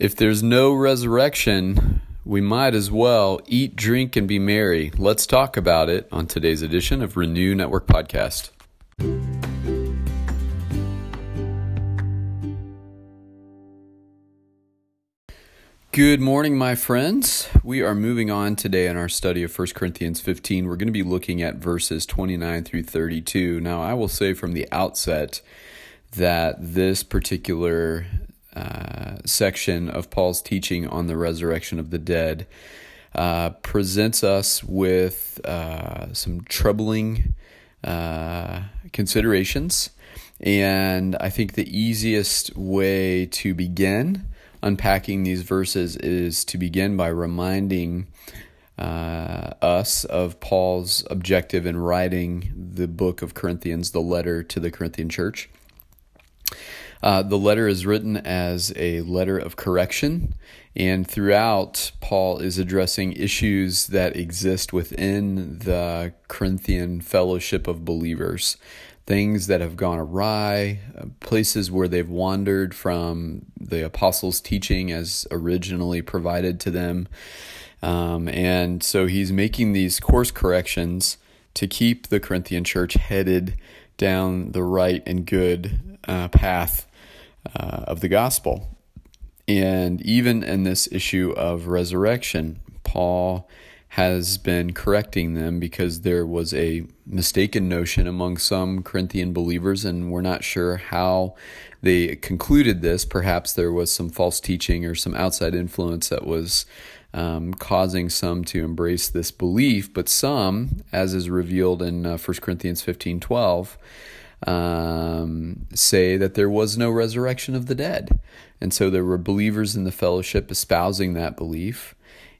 If there's no resurrection, we might as well eat, drink, and be merry. Let's talk about it on today's edition of Renew Network Podcast. Good morning, my friends. We are moving on today in our study of 1 Corinthians 15. We're going to be looking at verses 29 through 32. Now, I will say from the outset that this particular uh, section of Paul's teaching on the resurrection of the dead uh, presents us with uh, some troubling uh, considerations. And I think the easiest way to begin unpacking these verses is to begin by reminding uh, us of Paul's objective in writing the book of Corinthians, the letter to the Corinthian church. Uh, the letter is written as a letter of correction, and throughout, Paul is addressing issues that exist within the Corinthian fellowship of believers. Things that have gone awry, uh, places where they've wandered from the apostles' teaching as originally provided to them. Um, and so he's making these course corrections to keep the Corinthian church headed down the right and good uh, path uh, of the gospel. And even in this issue of resurrection, Paul has been correcting them because there was a mistaken notion among some Corinthian believers, and we're not sure how they concluded this. Perhaps there was some false teaching or some outside influence that was um, causing some to embrace this belief, but some, as is revealed in uh, 1 Corinthians 15 12, um, say that there was no resurrection of the dead. And so there were believers in the fellowship espousing that belief.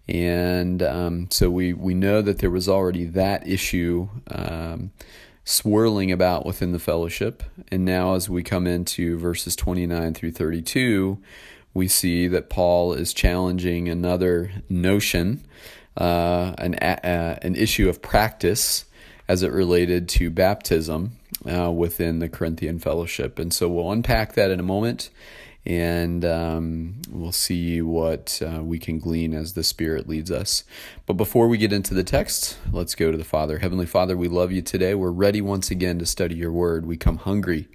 And um, so we, we know that there was already that issue um, swirling about within the fellowship. And now, as we come into verses 29 through 32, we see that Paul is challenging another notion, uh, an, uh, an issue of practice as it related to baptism uh, within the Corinthian fellowship. And so we'll unpack that in a moment and um, we'll see what uh, we can glean as the Spirit leads us. But before we get into the text, let's go to the Father. Heavenly Father, we love you today. We're ready once again to study your word. We come hungry.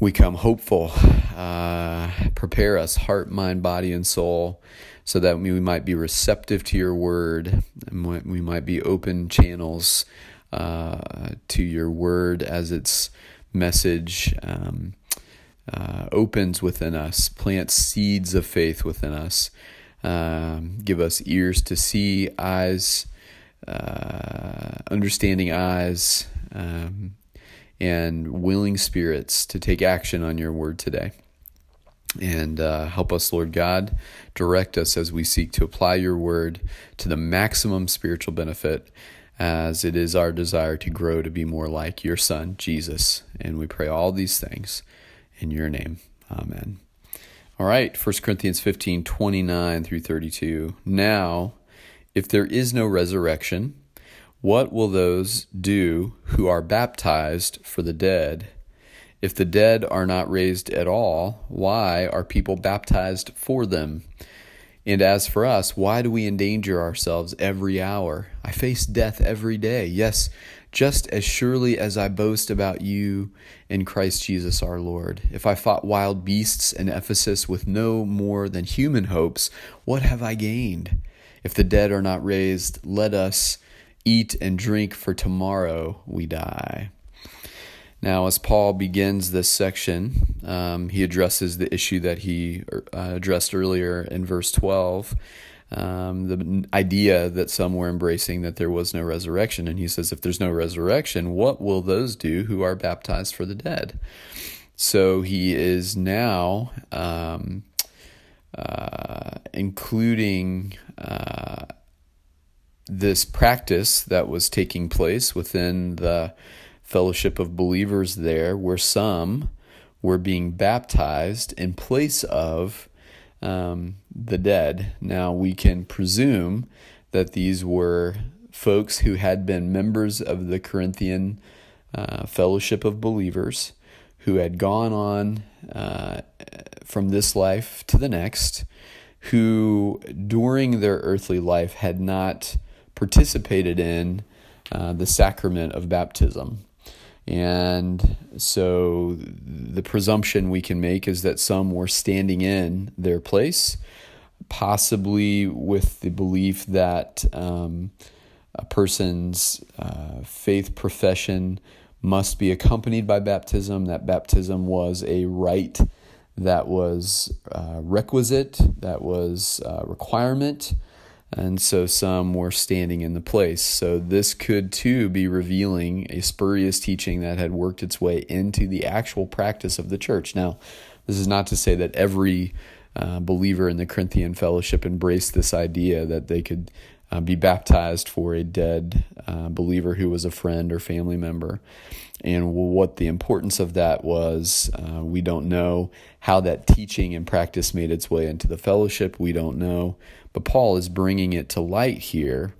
We come hopeful. Uh, prepare us, heart, mind, body, and soul, so that we might be receptive to your word and we might be open channels uh, to your word as its message um, uh, opens within us, plants seeds of faith within us, um, give us ears to see, eyes, uh, understanding eyes, um, and willing spirits to take action on your word today. And uh, help us, Lord God, direct us as we seek to apply your word to the maximum spiritual benefit as it is our desire to grow to be more like your Son, Jesus. And we pray all these things in your name. Amen. All right, 1 Corinthians 15 29 through 32. Now, if there is no resurrection, what will those do who are baptized for the dead? If the dead are not raised at all, why are people baptized for them? And as for us, why do we endanger ourselves every hour? I face death every day. Yes, just as surely as I boast about you in Christ Jesus our Lord. If I fought wild beasts in Ephesus with no more than human hopes, what have I gained? If the dead are not raised, let us eat and drink, for tomorrow we die. Now, as Paul begins this section, um, he addresses the issue that he uh, addressed earlier in verse 12. Um, the idea that some were embracing that there was no resurrection. And he says, if there's no resurrection, what will those do who are baptized for the dead? So he is now um, uh, including uh, this practice that was taking place within the fellowship of believers there, where some were being baptized in place of um, the dead. Now, we can presume that these were folks who had been members of the Corinthian uh, fellowship of believers who had gone on uh, from this life to the next, who during their earthly life had not participated in uh, the sacrament of baptism. And so the presumption we can make is that some were standing in their place, possibly with the belief that um, a person's uh, faith profession must be accompanied by baptism, that baptism was a rite that was uh, requisite, that was a uh, requirement and so some were standing in the place. So this could too be revealing a spurious teaching that had worked its way into the actual practice of the church. Now, this is not to say that every uh, believer in the Corinthian fellowship embraced this idea that they could uh, be baptized for a dead uh, believer who was a friend or family member. And what the importance of that was, uh, we don't know how that teaching and practice made its way into the fellowship. We don't know. But Paul is bringing it to light here.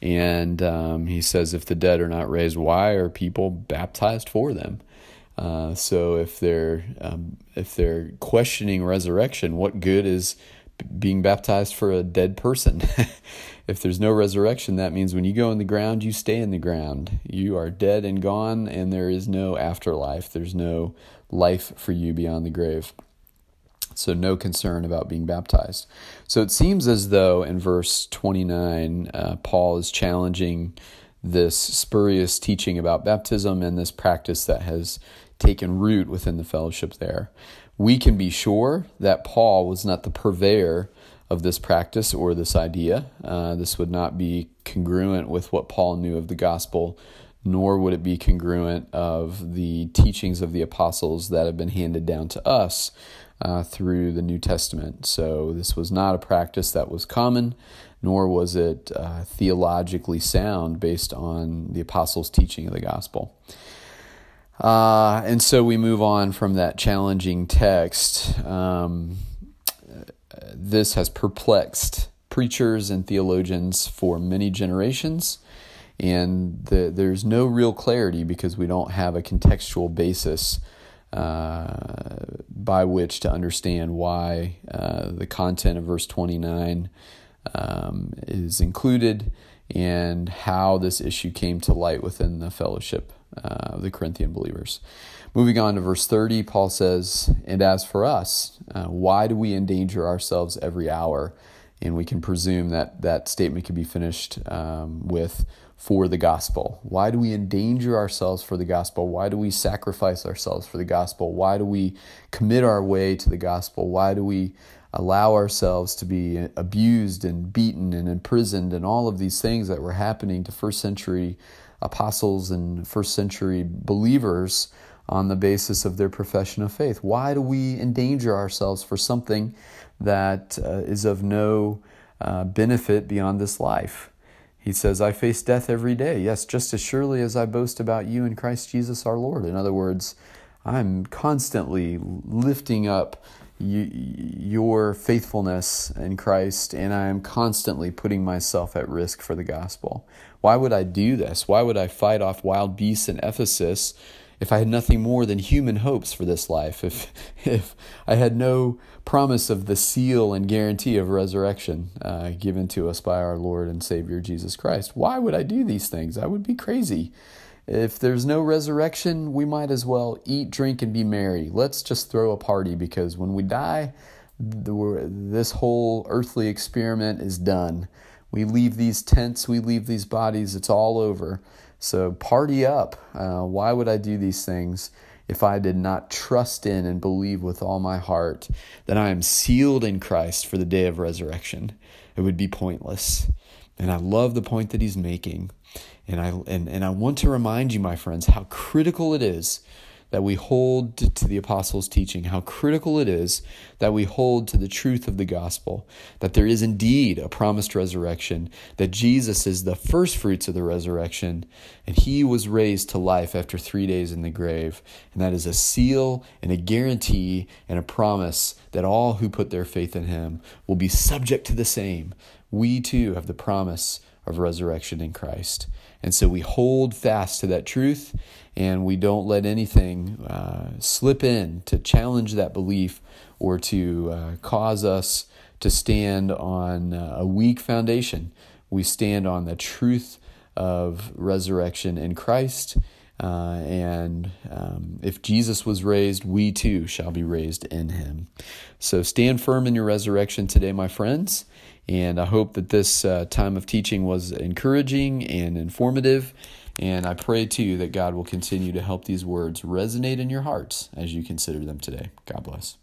And um, he says, if the dead are not raised, why are people baptized for them? Uh, so if they're um, if they're questioning resurrection, what good is being baptized for a dead person? if there's no resurrection, that means when you go in the ground, you stay in the ground. You are dead and gone, and there is no afterlife. There's no life for you beyond the grave. So, no concern about being baptized. So, it seems as though in verse 29, uh, Paul is challenging this spurious teaching about baptism and this practice that has taken root within the fellowship there. We can be sure that Paul was not the purveyor of this practice or this idea. Uh, this would not be congruent with what Paul knew of the gospel, nor would it be congruent of the teachings of the apostles that have been handed down to us uh, through the New Testament. So this was not a practice that was common, nor was it uh, theologically sound based on the apostles' teaching of the gospel. Uh, and so we move on from that challenging text. Um, this has perplexed preachers and theologians for many generations. And the, there's no real clarity because we don't have a contextual basis uh, by which to understand why uh, the content of verse 29 um, is included and how this issue came to light within the fellowship uh, the Corinthian believers. Moving on to verse 30, Paul says, And as for us, uh, why do we endanger ourselves every hour? And we can presume that that statement can be finished um, with, for the gospel? Why do we endanger ourselves for the gospel? Why do we sacrifice ourselves for the gospel? Why do we commit our way to the gospel? Why do we allow ourselves to be abused and beaten and imprisoned and all of these things that were happening to first century apostles and first century believers on the basis of their profession of faith? Why do we endanger ourselves for something that uh, is of no uh, benefit beyond this life? He says, I face death every day. Yes, just as surely as I boast about you in Christ Jesus our Lord. In other words, I'm constantly lifting up your faithfulness in Christ, and I am constantly putting myself at risk for the gospel. Why would I do this? Why would I fight off wild beasts in Ephesus if I had nothing more than human hopes for this life, if, if I had no promise of the seal and guarantee of resurrection uh, given to us by our Lord and Savior Jesus Christ, why would I do these things? I would be crazy. If there's no resurrection, we might as well eat, drink, and be merry. Let's just throw a party because when we die, this whole earthly experiment is done. We leave these tents, we leave these bodies, it's all over. So party up. Uh, why would I do these things if I did not trust in and believe with all my heart that I am sealed in Christ for the day of resurrection? It would be pointless. And I love the point that he's making. And I, and, and I want to remind you, my friends, how critical it is that we hold to the apostles' teaching, how critical it is that we hold to the truth of the gospel, that there is indeed a promised resurrection, that Jesus is the first fruits of the resurrection, and he was raised to life after three days in the grave. And that is a seal and a guarantee and a promise that all who put their faith in him will be subject to the same. We too have the promise of resurrection in Christ. And so we hold fast to that truth and we don't let anything uh, slip in to challenge that belief or to uh, cause us to stand on uh, a weak foundation. We stand on the truth of resurrection in Christ. Uh, and um, if Jesus was raised, we too shall be raised in him. So stand firm in your resurrection today, my friends. And I hope that this uh, time of teaching was encouraging and informative. And I pray too that God will continue to help these words resonate in your hearts as you consider them today. God bless.